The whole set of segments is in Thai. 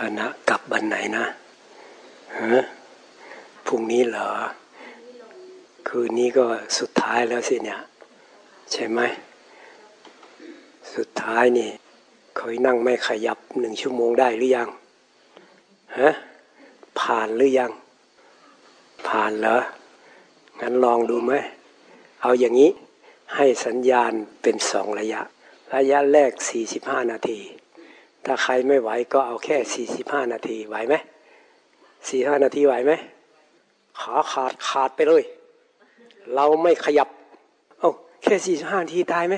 คณะกลับบันไหนนะฮะพรุ่งนี้เหรอ คืนนี้ก็สุดท้ายแล้วสิเนี่ย ใช่ไหม สุดท้ายนี่เคยนั่งไม่ขยับหนึ่งชั่วโมงได้หรือยังฮะผ่านหรือยัง ผ่านเหรอ งั้นลองดูไหม เอาอย่างนี้ให้สัญญาณเป็นสองระยะ ระยะแรก 45 นาที ถ้าใครไม่ไหวก็เอาแค่45นาทีไหวไหม45นาทีไหวไหมขาขาดขาดไปเลย เราไม่ขยับ เอา้าแค่45นาทีตายไหม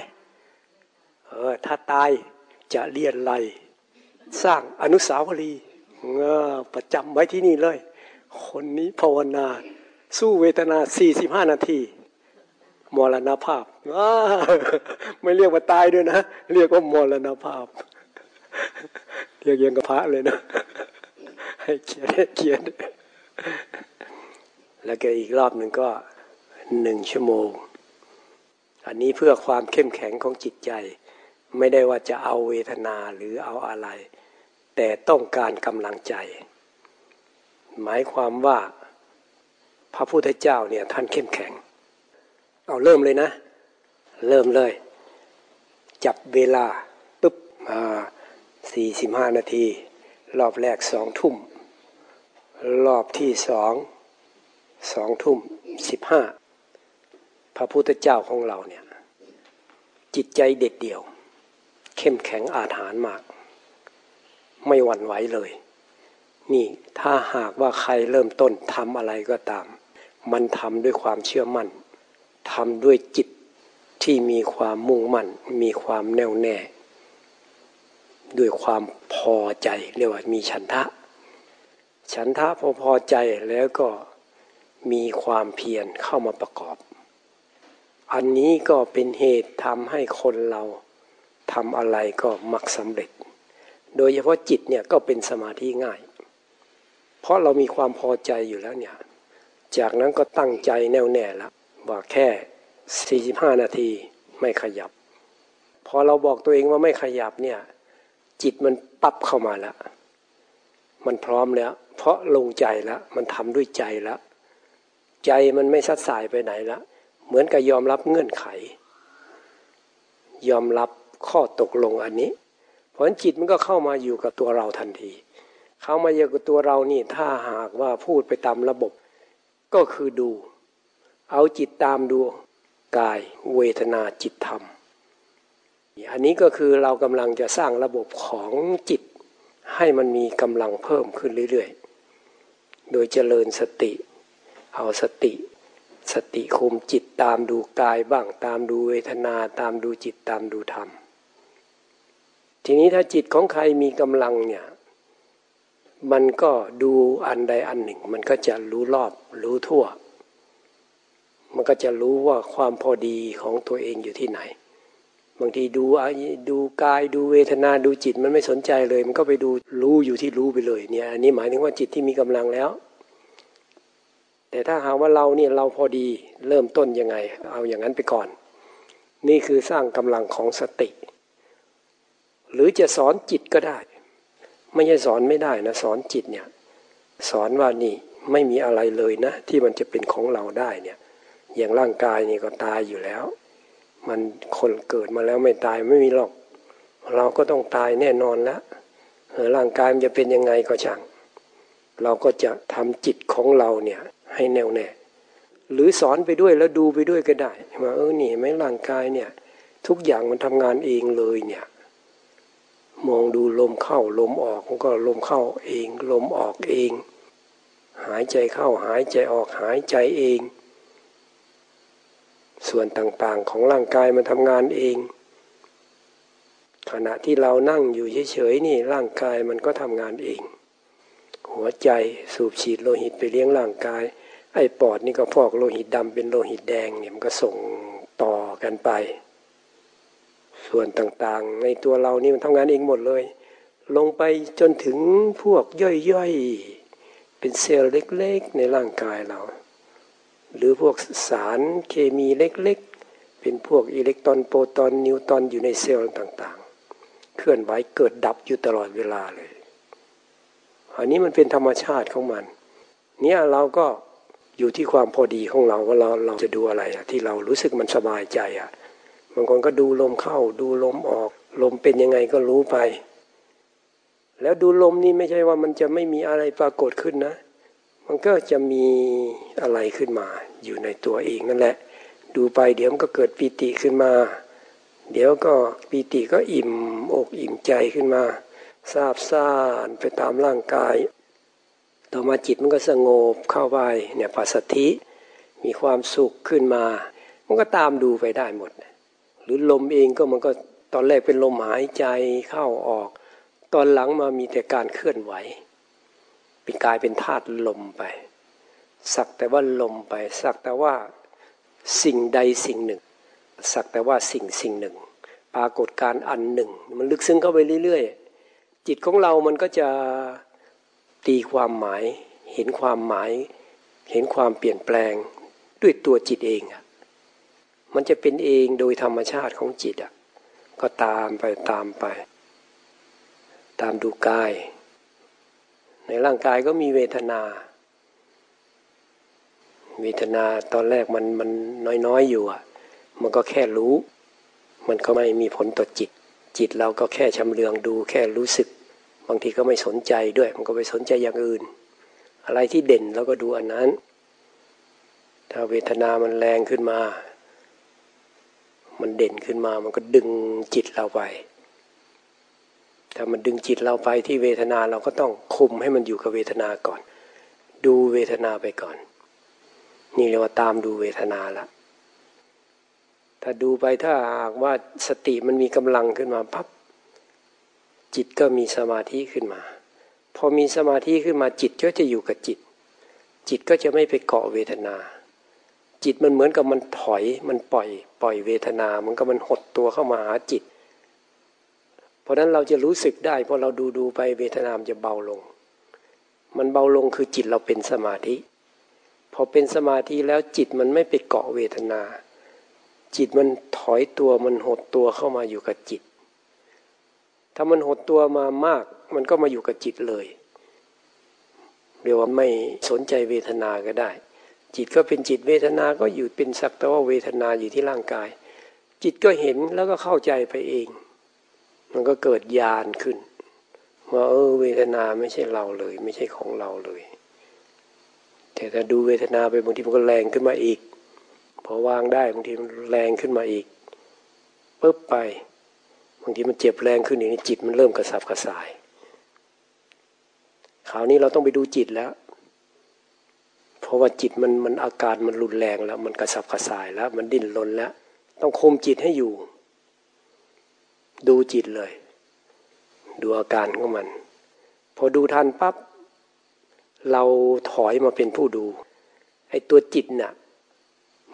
เออถ้าตายจะเลียนไลสร้างอนุสาวรีย์เงอประจำไว้ที่นี่เลย คนนี้ภาวนา สู้เวทนา45นาทีมรณภาพไม่เรียกว่าตายด้วยนะ เรียกว่ามรณภาพ เรียกยังกับพระเลยนะให้เขียนให้เขียน แล้วก็อีกรอบหนึ่งก็หนึ่งชั่วโมง อันนี้เพื่อความเข้มแข็งของจิตใจ ไม่ได้ว่าจะเอาเวทนาหรือเอาอะไร แต่ต้องการกำลังใจ หมายความว่าพระพุทธเจ้าเนี่ยท่านเข้มแข็ง เอาเริ่มเลยนะ เริ่มเลย จับเวลาปุ๊บมา สี่สิบห้านาที รอบแรกสองทุ่ม รอบที่สองสองทุ่มสิบห้าพระพุทธเจ้าของเราเนี่ยจิตใจเด็ดเดี่ยว เข้มแข็งอาถรรพ์มาก ไม่หวั่นไหวเลย นี่ถ้าหากว่าใครเริ่มต้นทำอะไรก็ตาม มันทำด้วยความเชื่อมั่นทำด้วยจิตที่มีความมุ่งมั่น มีความแน่วแน่ ด้วยความพอใจเรียกว่ามีฉันทะ ฉันทะพอพอใจแล้วก็มีความเพียรเข้ามาประกอบ อันนี้ก็เป็นเหตุทำให้คนเราทำอะไรก็มักสำเร็จ โดยเฉพาะจิตเนี่ยก็เป็นสมาธิง่าย เพราะเรามีความพอใจอยู่แล้วเนี่ย จากนั้นก็ตั้งใจแน่วแน่แล้วว่าแค่ 45 นาทีไม่ขยับ พอเราบอกตัวเองว่าไม่ขยับเนี่ย จิตมันปั๊บเข้ามาแล้ว มันพร้อมแล้ว เพราะลงใจแล้ว มันทำด้วยใจแล้ว ใจมันไม่สัดสายไปไหนแล้วเหมือนกับยอมรับเงื่อนไข ยอมรับข้อตกลงอันนี้ เพราะจิตมันก็เข้ามาอยู่กับตัวเราทันที เข้ามาอยู่กับตัวเรานี่ ถ้าหากว่าพูดไปตามระบบ ก็คือดู เอาจิตตามดู กาย เวทนาจิตธรรม อันนี้ก็คือเรากำลังจะสร้างระบบของจิต ให้มันมีกำลังเพิ่มขึ้นเรื่อยๆ โดยเจริญสติ เอาสติ สติคุมจิตตามดูกายบ้าง ตามดูเวทนาตามดูจิตตามดูธรรม ทีนี้ถ้าจิตของใครมีกำลังเนี่ยมันก็ดูอันใดอันหนึ่ง มันก็จะรู้รอบรู้ทั่ว มันก็จะรู้ว่าความพอดีของตัวเองอยู่ที่ไหน บางทีดูดูกายดูเวทนาดูจิตมันไม่สนใจเลย มันก็ไปดูรู้อยู่ที่รู้ไปเลยเนี่ยอันนี้หมายถึงว่าจิตที่มีกำลังแล้ว แต่ถ้าหาว่าเราเนี่ยเราพอดีเริ่มต้นยังไง เอาอย่างนั้นไปก่อน นี่คือสร้างกำลังของสติ หรือจะสอนจิตก็ได้ ไม่ใช่สอนไม่ได้นะสอนจิตเนี่ยสอนว่านี่ไม่มีอะไรเลยนะ ที่มันจะเป็นของเราได้เนี่ยอย่างร่างกายนี่ก็ตายอยู่แล้ว มันคนเกิดมาแล้วไม่ตายไม่มีหรอก เราก็ต้องตายแน่นอนแล้วร่างกายมันจะเป็นยังไงก็ช่าง เราก็จะทำจิตของเราเนี่ยให้แน่วแน่ หรือสอนไปด้วยแล้วดูไปด้วยก็ได้ว่าเออนี่ไม่ร่างกายเนี่ย ทุกอย่างมันทำงานเองเลยเนี่ยมองดูลมเข้าลมออกมันก็ลมเข้าเอง ลมออกเอง หายใจเข้าหายใจออกหายใจเอง ส่วนต่างๆของร่างกายมันทำงานเอง ขณะที่เรานั่งอยู่เฉยๆนี่ร่างกายมันก็ทำงานเอง หัวใจสูบฉีดโลหิตไปเลี้ยงร่างกาย ไอ้ปอดนี่ก็พอกโลหิตดำเป็นโลหิตแดงเนี่ยมันก็ส่งต่อกันไป ส่วนต่างๆ ในตัวเรานี่มันทำงานเองหมดเลย ลงไปจนถึงพวกย่อยๆ เป็นเซลล์เล็กๆ ในร่างกายเรา หรือพวกสารเคมีเล็กๆ เป็นพวกอิเล็กตรอนโปรตอนนิวตรอนอยู่ในเซลล์ต่างๆ เคลื่อนไหวเกิดดับอยู่ตลอดเวลาเลย อันนี้มันเป็นธรรมชาติของมัน เนี่ยเราก็อยู่ที่ความพอดีของเราว่าเราเราจะดูอะไรอะที่เรารู้สึกมันสบายใจอะบางคนก็ดูลมเข้า ดูลมออก ลมเป็นยังไงก็รู้ไป แล้วดูลมนี่ไม่ใช่ว่ามันจะไม่มีอะไรปรากฏขึ้นนะ มันก็จะมีอะไรขึ้นมา อยู่ในตัวเองนั่นแหละ ดูไปเดี๋ยวมันก็เกิดปีติขึ้นมา เดี๋ยวก็ปีติก็อิ่มอกอิ่มใจขึ้นมาซาบซ่านไปตามร่างกาย ต่อมาจิตมันก็สงบเข้าไปเนี่ยปัสสธิ มีความสุขขึ้นมา มันก็ตามดูไปได้หมด หรือลมเองก็มันก็ตอนแรกเป็นลมหายใจเข้าออก ตอนหลังมามีแต่การเคลื่อนไหว เป็นกลายเป็นธาตุลมไป สักแต่ว่าลมไป สักแต่ว่าสิ่งใดสิ่งหนึ่ง สักแต่ว่าสิ่งสิ่งหนึ่ง ปรากฏการอันหนึ่ง มันลึกซึ้งเข้าไปเรื่อยๆ จิตของเรามันก็จะตีความหมาย เห็นความหมาย เห็นความเปลี่ยนแปลงด้วยตัวจิตเองอะมันจะเป็นเองโดยธรรมชาติของจิตอะก็ตามไปตามไป ตามดูกาย ในร่างกายก็มีเวทนา เวทนาตอนแรกมันมันน้อยๆอยู่อะมันก็แค่รู้ มันก็ไม่มีผลต่อจิต จิตเราก็แค่ชำเลืองดูแค่รู้สึก บางทีก็ไม่สนใจด้วย มันก็ไปสนใจอย่างอื่น อะไรที่เด่นเราก็ดูอันนั้น ถ้าเวทนามันแรงขึ้นมา มันเด่นขึ้นมา มันก็ดึงจิตเราไป ถ้ามันดึงจิตเราไปที่เวทนาเราก็ต้องคุมให้มันอยู่กับเวทนาก่อน ดูเวทนาไปก่อน นี่เรียกว่าตามดูเวทนาละถ้าดูไปถ้าหากว่าสติมันมีกำลังขึ้นมาพับจิตก็มีสมาธิขึ้นมา พอมีสมาธิขึ้นมาจิตก็จะอยู่กับจิต จิตก็จะไม่ไปเกาะเวทนา จิตมันเหมือนกับมันถอยมันปล่อย ปล่อยเวทนา มันก็มันหดตัวเข้ามาหาจิต เพราะนั้นเราจะรู้สึกได้พอเราดูดูไปเวทนามจะเบาลง มันเบาลงคือจิตเราเป็นสมาธิ พอเป็นสมาธิแล้วจิตมันไม่ไปเกาะเวทนา จิตมันถอยตัวมันหดตัวเข้ามาอยู่กับจิต ถ้ามันหดตัวมามาก มันก็มาอยู่กับจิตเลยเรียกว่าไม่สนใจเวทนาก็ได้ จิตก็เป็นจิตเวทนาก็อยู่เป็นสักแต่ว่าเวทนาอยู่ที่ร่างกาย จิตก็เห็นแล้วก็เข้าใจไปเอง มันก็เกิดญาณขึ้นว่าเออเวทนาไม่ใช่เราเลย ไม่ใช่ของเราเลย แต่ถ้าดูเวทนาไปบางทีมันก็แรงขึ้นมาอีก พอวางได้บางทีมันแรงขึ้นมาอีกปุ๊บไปบางทีมันเจ็บแรงขึ้นอีกนี่จิตมันเริ่มกระสับกระส่ายคราวนี้เราต้องไปดูจิตแล้ว เพราะว่าจิตมันมันอาการมันรุนแรงแล้ว มันกระสับกระส่ายแล้ว มันดิ้นรนแล้ว ต้องคุมจิตให้อยู่ ดูจิตเลย ดูอาการของมัน พอดูทันปับ๊บเราถอยมาเป็นผู้ดูไอ้ตัวจิตน่ะ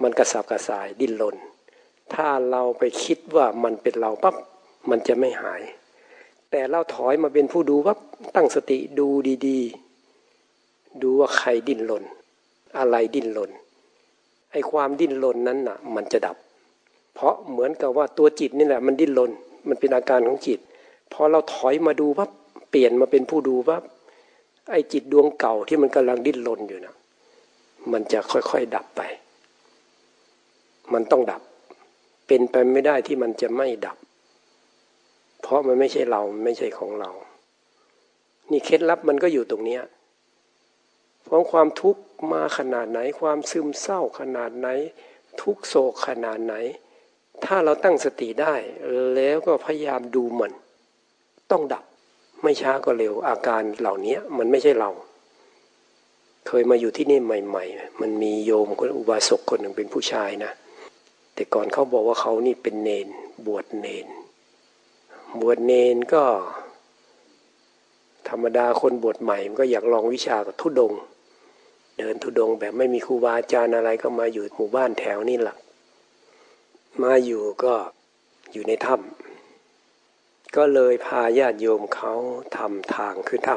มันกระสับกระส่ายดิ้นรนถ้าเราไปคิดว่ามันเป็นเราปั๊บมันจะไม่หาย แต่เราถอยมาเป็นผู้ดูปั๊บตั้งสติดูดีๆ ดูว่าใครดิ้นรนอะไรดิ้นรนไอ้ความดิ้นรนนั้นน่ะ มันจะดับ เพราะเหมือนกับว่าตัวจิตนี่แหละ มันดิ้นรน มันเป็นอาการของจิตพอเราถอยมาดูปั๊บเปลี่ยนมาเป็นผู้ดูปั๊บไอ้จิตดวงเก่าที่มันกำลังดิ้นรนอยู่นะมันจะค่อยๆดับไป มันต้องดับ เป็นไปไม่ได้ที่มันจะไม่ดับ เพราะมันไม่ใช่เราไม่ใช่ของเรา นี่เคล็ดลับมันก็อยู่ตรงเนี้ยเพราะความทุกข์มาขนาดไหน ความซึมเศร้าขนาดไหน ทุกโศกขนาดไหน ถ้าเราตั้งสติได้ แล้วก็พยายามดูมัน ต้องดับ ไม่ช้าก็เร็ว อาการเหล่านี้มันไม่ใช่เรา เคยมาอยู่ที่นี่ใหม่ ๆ มันมีโยมคนอุบาสกคนหนึ่งเป็นผู้ชายนะ แต่ก่อนเขาบอกว่าเขานี่เป็นเนน บวชเนน บวชเนนก็ ธรรมดาคนบวชใหม่มันก็อยากลองวิชากับทุดง เดินทุดงแบบไม่มีครูบาอาจารย์อะไรก็มาอยู่หมู่บ้านแถวนี่แหละ มาอยู่ก็อยู่ในถ้ำก็เลยพาญาติโยมเขาทำทางขึ้นถ้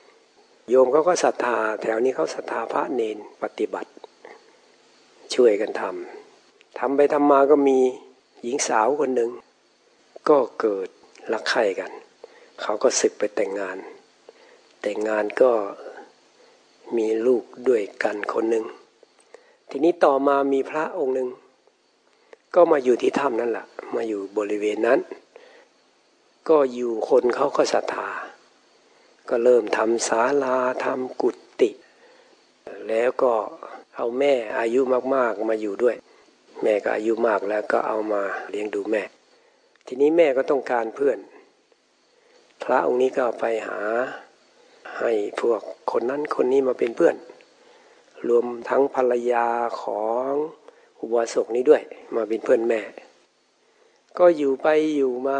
ำโยมเขาก็ศรัทธา แถวนี้เขาศรัทธาพระเนนปฏิบัติ ช่วยกันทำทำไปทำมาก็มีหญิงสาวคนหนึ่งก็เกิดรักใคร่กัน เขาก็ศึกไปแต่งงาน แต่งงานก็มีลูกด้วยกันคนหนึ่ง ทีนี้ต่อมามีพระองค์หนึ่ง ก็มาอยู่ที่ถ้ำนั่นแหละมาอยู่บริเวณนั้น ก็อยู่คนเขาก็ศรัทธา ก็เริ่มทำศาลาทำกุฏิ แล้วก็เอาแม่อายุมากๆมาอยู่ด้วย แม่ก็อายุมากแล้วก็เอามาเลี้ยงดูแม่ ทีนี้แม่ก็ต้องการเพื่อน พระองค์นี้ก็ไปหาให้พวกคนนั้นคนนี้มาเป็นเพื่อน รวมทั้งภรรยาของ อุบาสกนี้ด้วย มาเป็นเพื่อนแม่ ก็อยู่ไปอยู่มา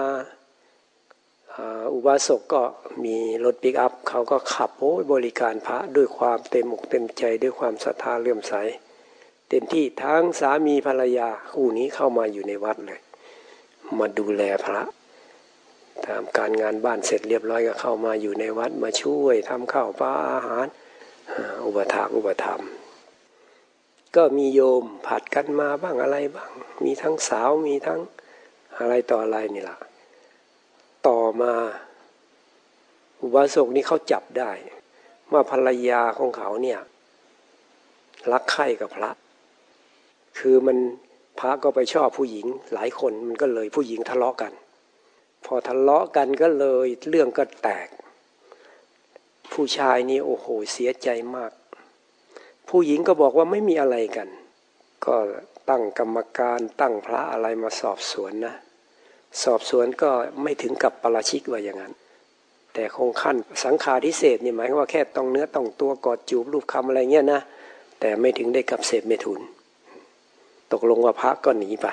อุบาสกก็มีรถปิกอัพเขาก็ขับโอ้บริการพระด้วยความเต็มอกเต็มใจด้วยความศรัทธาเลื่อมใส เต็มที่ทั้งสามีภรรยาคู่นี้เข้ามาอยู่ในวัดเลย มาดูแลพระทำการงานบ้านเสร็จเรียบร้อยก็เข้ามาอยู่ในวัดมาช่วยทำข้าวปลาอาหาร อุปถากอุปธรรม ก็มีโยมผัดกันมาบ้างอะไรบ้าง มีทั้งสาวมีทั้งอะไรต่ออะไรนี่แหละต่อมาอุบาสกนี่เขาจับได้ ว่าภรรยาของเขาเนี่ย รักใคร่กับพระ คือมันพระก็ไปชอบผู้หญิงหลายคนมันก็เลยผู้หญิงทะเลาะกัน พอทะเลาะกันก็เลยเรื่องก็แตก ผู้ชายนี่โอ้โหเสียใจมาก ผู้หญิงก็บอกว่าไม่มีอะไรกัน ก็ตั้งกรรมการตั้งพระอะไรมาสอบสวนนะ สอบสวนก็ไม่ถึงกับปราชิกว่าอย่างนั้น แต่คงขั้นสังขาทิเศษนี่หมายว่าแค่ต้องเนื้อต้องตัวกอดจูบรูปคำอะไรเงี้ยนะ แต่ไม่ถึงได้กับเสพเมถุน ตกลงว่าพระก็หนีไป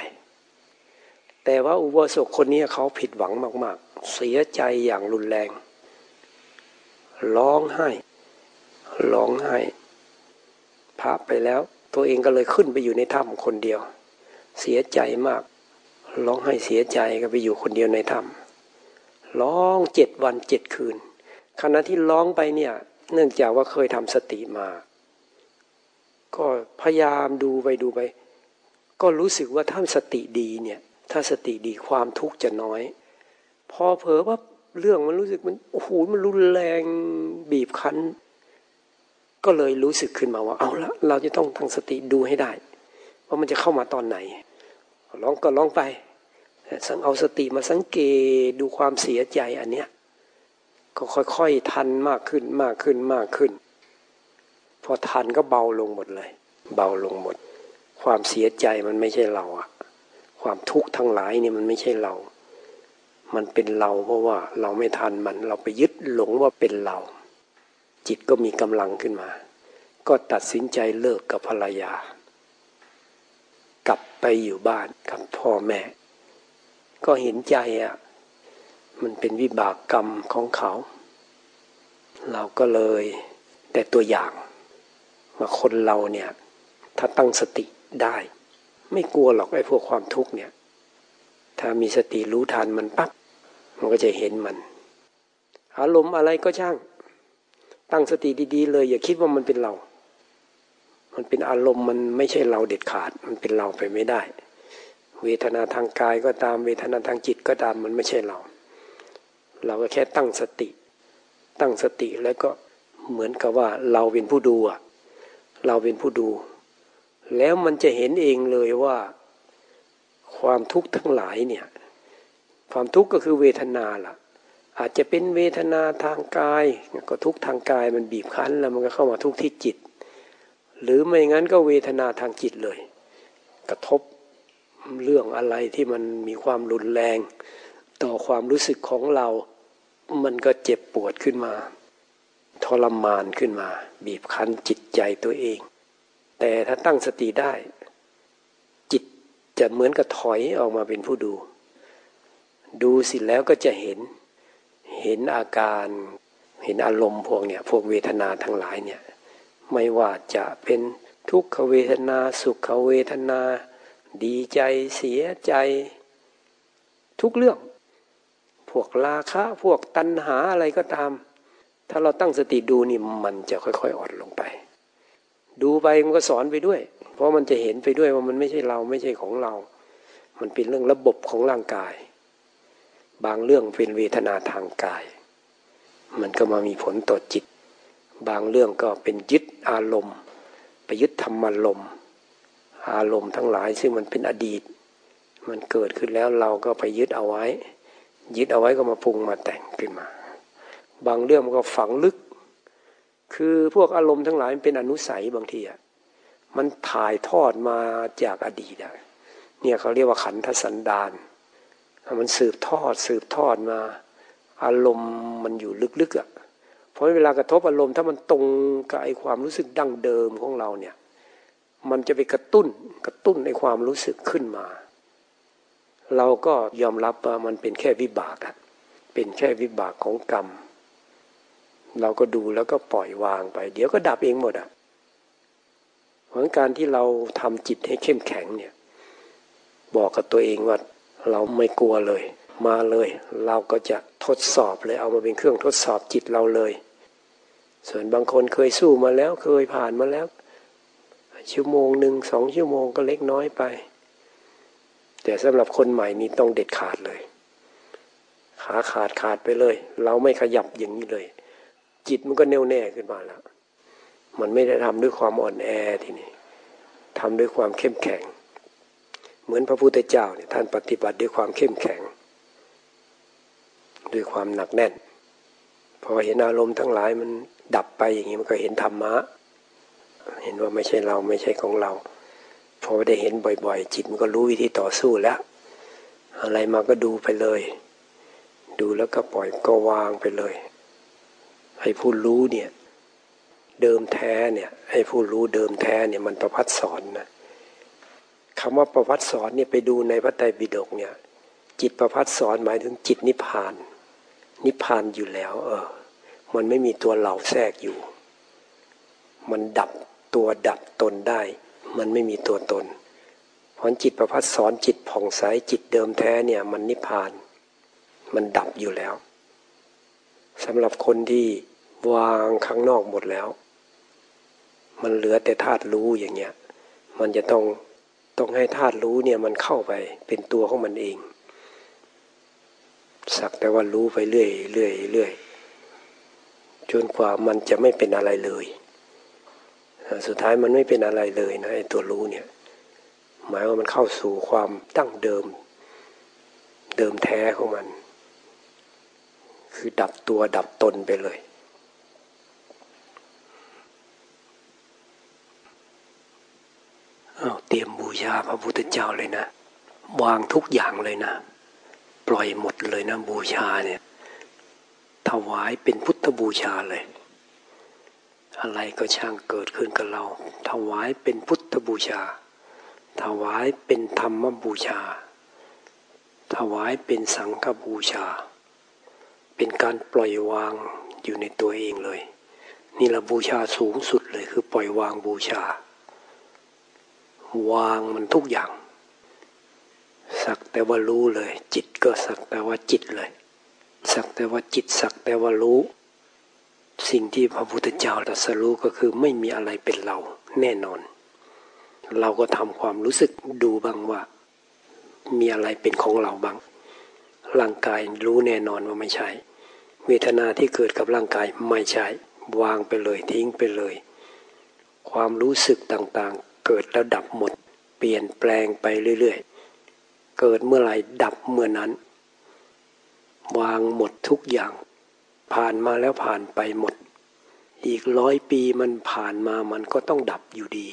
แต่ว่าอุโบสถคนนี้เขาผิดหวังมากๆ เสียใจอย่างรุนแรง ร้องไห้ ร้องไห้ พระไปแล้ว ตัวเองก็เลยขึ้นไปอยู่ในถ้ำคนเดียว เสียใจมาก ร้องให้เสียใจก็ไปอยู่คนเดียวในถ้ำร้องเจ็ดวันเจ็ดคืน ขณะที่ร้องไปเนี่ย เนื่องจากว่าเคยทำสติมา ก็พยายามดูไปดูไป ก็รู้สึกว่าถ้าสติดีเนี่ย ถ้าสติดีความทุกข์จะน้อย พอเผลอว่าเรื่องมันรู้สึกมันโอ้โหมันรุนแรงบีบคั้น ก็เลยรู้สึกขึ้นมาว่าเอาละเราจะต้องทั้งสติดูให้ได้ ว่ามันจะเข้ามาตอนไหนร้องก็ร้องไปสังเอาสติมาสังเกตดูความเสียใจอันเนี้ยก็ค่อยๆทันมากขึ้นมากขึ้นมากขึ้น พอทันก็เบาลงหมดเลย เบาลงหมด ความเสียใจมันไม่ใช่เราอะความทุกข์ทั้งหลายเนี่ยมันไม่ใช่เรา มันเป็นเราเพราะว่าเราไม่ทันมันเราไปยึดหลงว่าเป็นเรา จิตก็มีกำลังขึ้นมา ก็ตัดสินใจเลิกกับภรรยา กลับไปอยู่บ้านกับพ่อแม่ ก็เห็นใจอะมันเป็นวิบากกรรมของเขา เราก็เลยแต่ตัวอย่างว่าคนเราเนี่ย ถ้าตั้งสติได้ ไม่กลัวหรอกไอ้พวกความทุกข์เนี่ย ถ้ามีสติรู้ทันมันปั๊บมันก็จะเห็นมัน อารมณ์อะไรก็ช่าง ตั้งสติดีๆเลย อย่าคิดว่ามันเป็นเรา มันเป็นอารมณ์มันไม่ใช่เราเด็ดขาด มันเป็นเราไปไม่ได้ เวทนาทางกายก็ตามเวทนาทางจิตก็ตามมันไม่ใช่เรา เราก็แค่ตั้งสติ ตั้งสติแล้วก็เหมือนกับว่าเราเป็นผู้ดูอะเราเป็นผู้ดู แล้วมันจะเห็นเองเลยว่า ความทุกข์ทั้งหลายเนี่ย ความทุกข์ก็คือเวทนาล่ะ อาจจะเป็นเวทนาทางกาย ก็ทุกทางกายมันบีบคั้นแล้วมันก็เข้ามาทุกที่จิต หรือไม่งั้นก็เวทนาทางจิตเลย กระทบเรื่องอะไรที่มันมีความรุนแรง ต่อความรู้สึกของเรา มันก็เจ็บปวดขึ้นมา ทรมานขึ้นมา บีบคั้นจิตใจตัวเอง แต่ถ้าตั้งสติได้ จิตจะเหมือนกับถอยออกมาเป็นผู้ดู ดูสิแล้วก็จะเห็น เห็นอาการเห็นอารมณ์พวกเนี่ยพวกเวทนาทั้งหลายเนี่ยไม่ว่าจะเป็นทุกขเวทนาสุขเวทนา ดีใจเสียใจ ทุกเรื่อง พวกราคะพวกตัณหาอะไรก็ตาม ถ้าเราตั้งสติดูนี่มันจะค่อยๆอ่อนลงไป ดูไปมันก็สอนไปด้วย เพราะมันจะเห็นไปด้วยว่ามันไม่ใช่เราไม่ใช่ของเรา มันเป็นเรื่องระบบของร่างกาย บางเรื่องเป็นเวทนาทางกาย มันก็มามีผลต่อจิต บางเรื่องก็เป็นยึดอารมณ์ ไปยึดธรรมารมณ์ อารมณ์ทั้งหลายซึ่งมันเป็นอดีต มันเกิดขึ้นแล้วเราก็ไปยึดเอาไว้ ยึดเอาไว้ก็มาปรุงมาแต่งขึ้นมา บางเรื่องมันก็ฝังลึก คือพวกอารมณ์ทั้งหลายมันเป็นอนุสัยบางทีอะมันถ่ายทอดมาจากอดีตอะเนี่ยเขาเรียกว่าขันธสันดาน มันสืบทอดสืบทอดมา อารมณ์มันอยู่ลึกๆอะ่ะเพราะเวลากระทบอารมณ์ ถ้ามันตรงกับไอความรู้สึกดั้งเดิมของเราเนี่ย มันจะไปกระตุ้นกระตุ้นในความรู้สึกขึ้นมา เราก็ยอมรับว่ามันเป็นแค่วิบากอะเป็นแค่วิบากของกรรม เราก็ดูแล้วก็ปล่อยวางไป เดี๋ยวก็ดับเองหมดอะ่ะเพราะการที่เราทำจิตให้เข้มแข็งเนี่ย บอกกับตัวเองว่า เราไม่กลัวเลย มาเลย เราก็จะทดสอบเลยเอามาเป็นเครื่องทดสอบจิตเราเลย ส่วนบางคนเคยสู้มาแล้วเคยผ่านมาแล้ว ชั่วโมงหนึ่งสองชั่วโมงก็เล็กน้อยไป แต่สำหรับคนใหม่นี่ต้องเด็ดขาดเลย ขาขาดขาดไปเลย เราไม่ขยับอย่างนี้เลย จิตมันก็แน่วแน่ขึ้นมาแล้วมันไม่ได้ทำด้วยความอ่อนแอทีนี้ทำด้วยความเข้มแข็ง เหมือนพระพุทธเจ้าเนี่ยท่านปฏิบัติด้วยความเข้มแข็ง ด้วยความหนักแน่น พอเห็นอารมณ์ทั้งหลายมันดับไปอย่างนี้มันก็เห็นธรรมะ เห็นว่าไม่ใช่เราไม่ใช่ของเรา พอได้เห็นบ่อยๆ จิตมันก็รู้วิธีต่อสู้แล้ว อะไรมาก็ดูไปเลย ดูแล้วก็ปล่อยก็วางไปเลย ให้ผู้รู้เนี่ย เดิมแท้เนี่ย ให้ผู้รู้เดิมแท้เนี่ยมันประพัดสอนนะ คำว่าประพัดสอนเนี่ยไปดูในพระไตรปิฎกเนี่ย จิตประพัดสอนหมายถึงจิตนิพพาน นิพพานอยู่แล้ว เออ มันไม่มีตัวเราแทรกอยู่ มันดับตัวดับตนได้ มันไม่มีตัวตนเพราะจิตประพัดสอนจิตผ่องใสจิตเดิมแท้เนี่ย มันนิพพาน มันดับอยู่แล้วสำหรับคนที่วางข้างนอกหมดแล้ว มันเหลือแต่ธาตุรู้อย่างเงี้ย มันจะต้อง ต้องให้ธาตุรู้เนี่ยมันเข้าไปเป็นตัวของมันเอง สักแต่ว่ารู้ไปเรื่อยเรื่อยเรื่อยจนกว่ามันจะไม่เป็นอะไรเลย สุดท้ายมันไม่เป็นอะไรเลยนะไอ้ตัวรู้เนี่ย หมายว่ามันเข้าสู่ความตั้งเดิม เดิมแท้ของมัน คือดับตัวดับตนไปเลย เตรียมบูชาพระพุทธเจ้าเลยนะ วางทุกอย่างเลยนะ ปล่อยหมดเลยนะ บูชาเนี่ย ถวายเป็นพุทธบูชาเลย อะไรก็ช่างเกิดขึ้นกับเรา ถวายเป็นพุทธบูชา ถวายเป็นธรรมบูชา ถวายเป็นสังฆบูชา เป็นการปล่อยวางอยู่ในตัวเองเลย นี่ละบูชาสูงสุดเลยคือปล่อยวางบูชา วางมันทุกอย่าง สักแต่ว่ารู้เลย จิตก็สักแต่ว่าจิตเลย สักแต่ว่าจิตสักแต่ว่ารู้ สิ่งที่พระพุทธเจ้าตรัสรู้ก็คือไม่มีอะไรเป็นเราแน่นอน เราก็ทำความรู้สึกดูบ้างว่า มีอะไรเป็นของเราบ้างร่างกายรู้แน่นอนว่าไม่ใช่ เวทนาที่เกิดกับร่างกายไม่ใช่ วางไปเลยทิ้งไปเลย ความรู้สึกต่าง เกิดแล้วดับหมด เปลี่ยนแปลงไปเรื่อยๆ เกิดเมื่อไหร่ดับเมื่อนั้น วางหมดทุกอย่าง ผ่านมาแล้วผ่านไปหมด อีกร้อยปีมันผ่านมามันก็ต้องดับอยู่ดี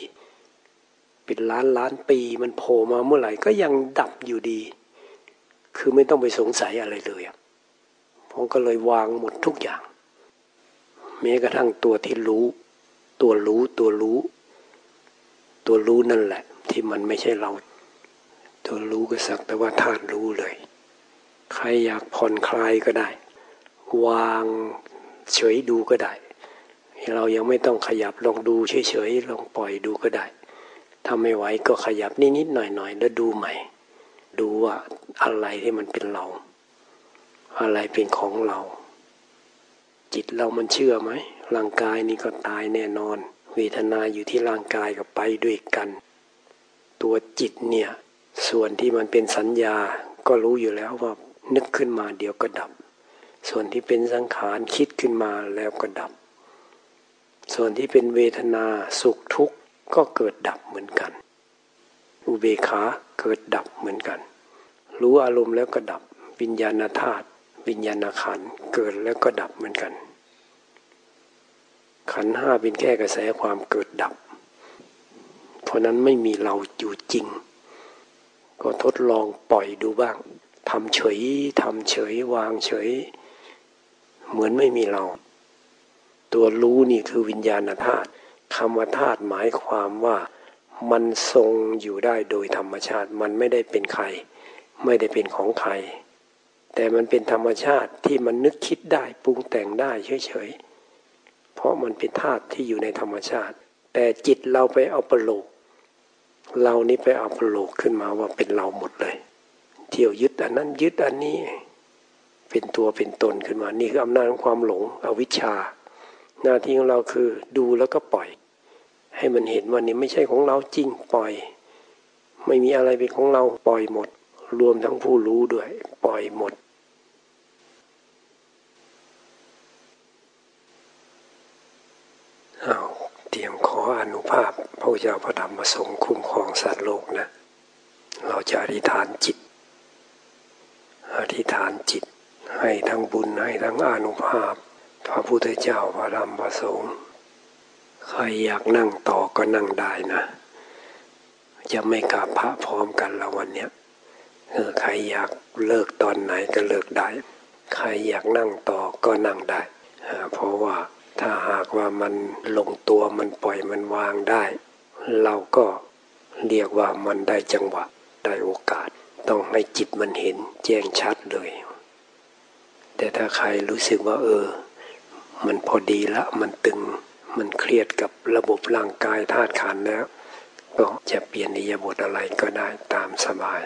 เป็นล้านล้านปีมันโผล่มาเมื่อไหร่ก็ยังดับอยู่ดี คือไม่ต้องไปสงสัยอะไรเลยผมก็เลยวางหมดทุกอย่างแม้กระทั่งตัวที่รู้ ตัวรู้ตัวรู้ ตัวรู้นั่นแหละ ที่มันไม่ใช่เรา ตัวรู้ก็สักแต่ว่าธาตุรู้เลย ใครอยากผ่อนคลายก็ได้ วางเฉยดูก็ได้ เรายังไม่ต้องขยับลองดูเฉยๆลองปล่อยดูก็ได้ถ้าไม่ไหวก็ขยับนิดๆหน่อยๆแล้วดูใหม่ ดูว่าอะไรที่มันเป็นเรา อะไรเป็นของเรา จิตเรามันเชื่อไหมร่างกายนี้ก็ตายแน่นอน เวทนาอยู่ที่ร่างกายกับไปด้วยกัน ตัวจิตเนี่ย ส่วนที่มันเป็นสัญญาก็รู้อยู่แล้วว่านึกขึ้นมาเดี๋ยวก็ดับ ส่วนที่เป็นสังขารคิดขึ้นมาแล้วก็ดับ ส่วนที่เป็นเวทนาสุขทุกข์ก็เกิดดับเหมือนกัน อุเบกขาเกิดดับเหมือนกัน รู้อารมณ์แล้วก็ดับ วิญญาณธาตุวิญญาณขันเกิดแล้วก็ดับเหมือนกัน ขันห้าเป็นแค่กระแสความเกิดดับ เพราะนั้นไม่มีเราอยู่จริง ก็ทดลองปล่อยดูบ้างทำเฉยทำเฉยวางเฉย เหมือนไม่มีเรา ตัวรู้นี่คือวิญญาณธาตุคำว่าธาตุหมายความว่ามันทรงอยู่ได้โดยธรรมชาติมันไม่ได้เป็นใคร ไม่ได้เป็นของใคร แต่มันเป็นธรรมชาติที่มันนึกคิดได้ปรุงแต่งได้เฉยๆ เพราะมันเป็นธาตุที่อยู่ในธรรมชาติ แต่จิตเราไปเอาประโลก เรานี่ไปเอาประโลกขึ้นมาว่าเป็นเราหมดเลย เที่ยวยึดอันนั้นยึดอันนี้ เป็นตัวเป็นตนขึ้นมา นี่คืออำนาจของความหลงอวิชชา หน้าที่ของเราคือดูแล้วก็ปล่อย ให้มันเห็นว่านี่ไม่ใช่ของเราจริงปล่อย ไม่มีอะไรเป็นของเราปล่อยหมด รวมทั้งผู้รู้ด้วย ปล่อยหมดเอาเตรียมขออนุภา พพระเจ้าพระธรรมประสงค์คุ้มครองสัตว์โลกนะ เราจะอธิษฐานจิต อธิษฐานจิต ให้ทั้งบุญให้ทั้งอนุภาพ พระพุทธเจ้าพระธรรมพระสงฆ์ใครอยากนั่งต่อก็นั่งได้นะ จะไม่กราบพระพร้อมกันละวันเนี้ยเออใครอยากเลิกตอนไหนก็เลิกได้ ใครอยากนั่งต่อก็นั่งได้ เพราะว่า ถ้าหากว่ามันลงตัวมันปล่อยมันวางได้ เราก็เรียกว่ามันได้จังหวะได้โอกาส ต้องให้จิตมันเห็นแจ้งชัดเลย แต่ถ้าใครรู้สึกว่า เออ มันพอดีละมันตึง มันเครียดกับระบบร่างกายธาตุขันแล้ว ก็จะเปลี่ยนอิยาบทอะไรก็ได้ตามสบาย